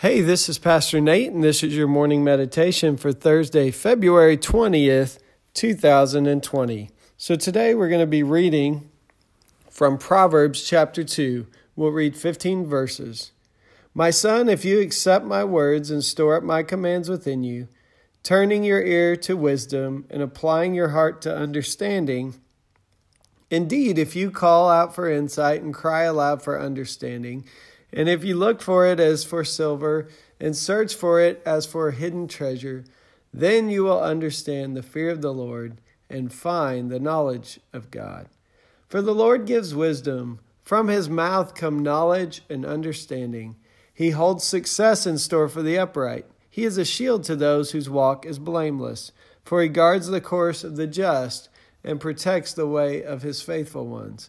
Hey, this is Pastor Nate, and this is your morning meditation for Thursday, February 20th, 2020. So today we're going to be reading from Proverbs chapter 2. We'll read 15 verses. My son, if you accept my words and store up my commands within you, turning your ear to wisdom and applying your heart to understanding, indeed, if you call out for insight and cry aloud for understanding, and if you look for it as for silver and search for it as for a hidden treasure, then you will understand the fear of the Lord and find the knowledge of God. For the Lord gives wisdom, from his mouth come knowledge and understanding. He holds success in store for the upright. He is a shield to those whose walk is blameless, for he guards the course of the just and protects the way of his faithful ones.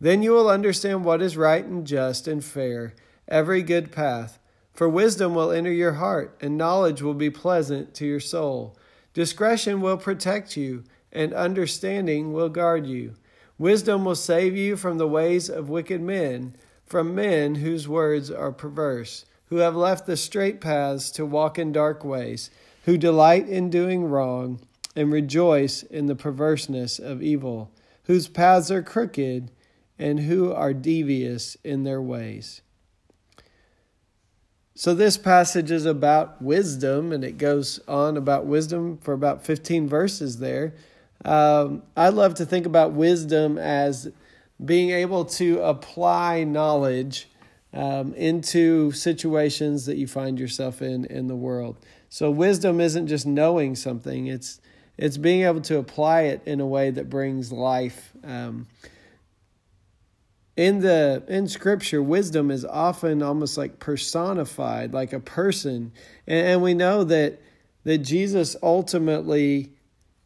Then you will understand what is right and just and fair every good path. For wisdom will enter your heart, and knowledge will be pleasant to your soul. Discretion will protect you, and understanding will guard you. Wisdom will save you from the ways of wicked men, from men whose words are perverse, who have left the straight paths to walk in dark ways, who delight in doing wrong, and rejoice in the perverseness of evil, whose paths are crooked, and who are devious in their ways. So, this passage is about wisdom, and it goes on about wisdom for about 15 verses there. Um, I love to think about wisdom as being able to apply knowledge um, into situations that you find yourself in in the world. So, wisdom isn't just knowing something, it's, it's being able to apply it in a way that brings life. Um, in the in scripture wisdom is often almost like personified like a person. And, and, we know that that jesus ultimately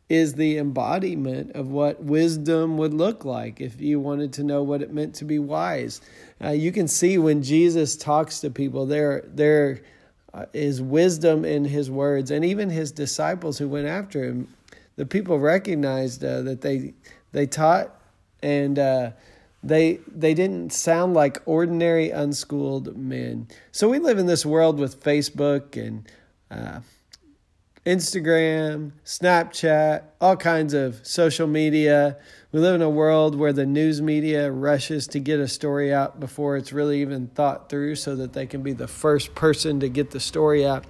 is the embodiment of what wisdom would look like if you wanted to know what it meant to be wise. Uh, you can see when jesus talks to people there there uh, wisdom in his words. And even his disciples who went after him the people recognized uh, that they they taught and uh, they they didn't sound like ordinary unschooled men. So we live in this world with Facebook and uh, Instagram, Snapchat, all kinds of social media. We live in a world where the news media rushes to get a story out before it's really even thought through so that they can be the first person to get the story out.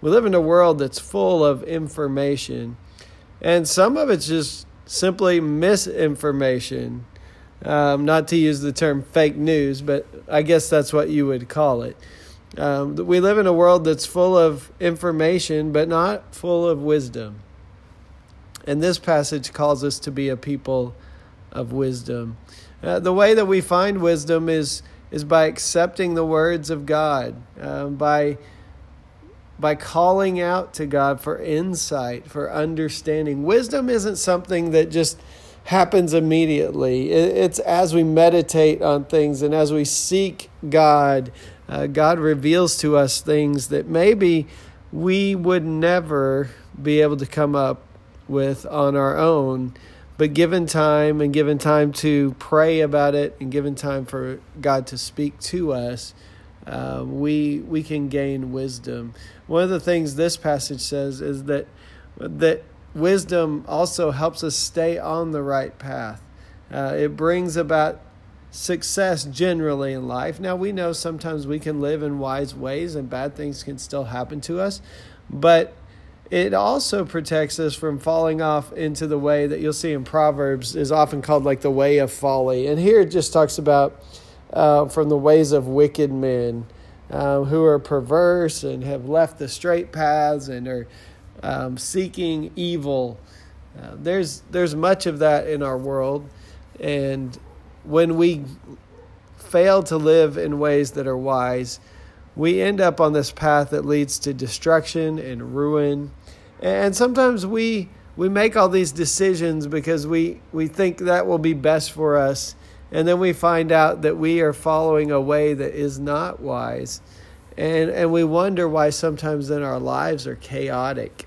We live in a world that's full of information, and some of it's just simply misinformation um, not to use the term fake news, but I guess that's what you would call it. Um, we live in a world that's full of information, but not full of wisdom. And this passage calls us to be a people of wisdom. Uh, the way that we find wisdom is is by accepting the words of God, um, by by calling out to God for insight, for understanding. Wisdom isn't something that just happens immediately. It's as we meditate on things and as we seek God, uh, God reveals to us things that maybe we would never be able to come up with on our own. But given time and given time to pray about it and given time for God to speak to us, uh, we we can gain wisdom. One of the things this passage says is that that wisdom also helps us stay on the right path. Uh, it brings about success generally in life. Now, we know sometimes we can live in wise ways and bad things can still happen to us, but it also protects us from falling off into the way that you'll see in Proverbs is often called like the way of folly. And here it just talks about uh, from the ways of wicked men uh, who are perverse and have left the straight paths and are um, seeking evil. Uh, there's there's much of that in our world, and when we fail to live in ways that are wise, we end up on this path that leads to destruction and ruin. And sometimes we we make all these decisions because we, we think that will be best for us. And then we find out that we are following a way that is not wise. And, and we wonder why sometimes then our lives are chaotic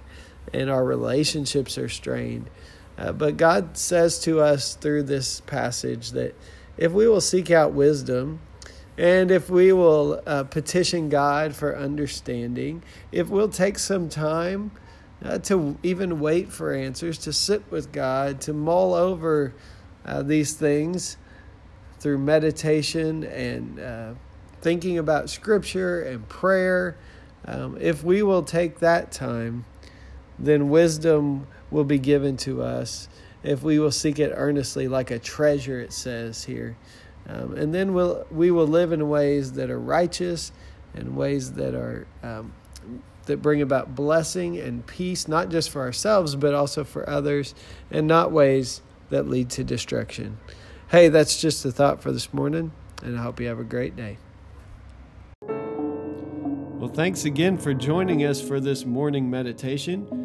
and our relationships are strained. Uh, but God says to us through this passage that if we will seek out wisdom, and if we will uh, petition God for understanding, if we'll take some time uh, to even wait for answers, to sit with God, to mull over uh, these things through meditation and uh, thinking about Scripture and prayer, um, if we will take that time, then wisdom will be given to us if we will seek it earnestly, like a treasure, it says here. Um, and then we'll, we will live in ways that are righteous and ways that are um, that bring about blessing and peace, not just for ourselves, but also for others, and not ways that lead to destruction. Hey, that's just a thought for this morning, and I hope you have a great day. Well, thanks again for joining us for this morning meditation.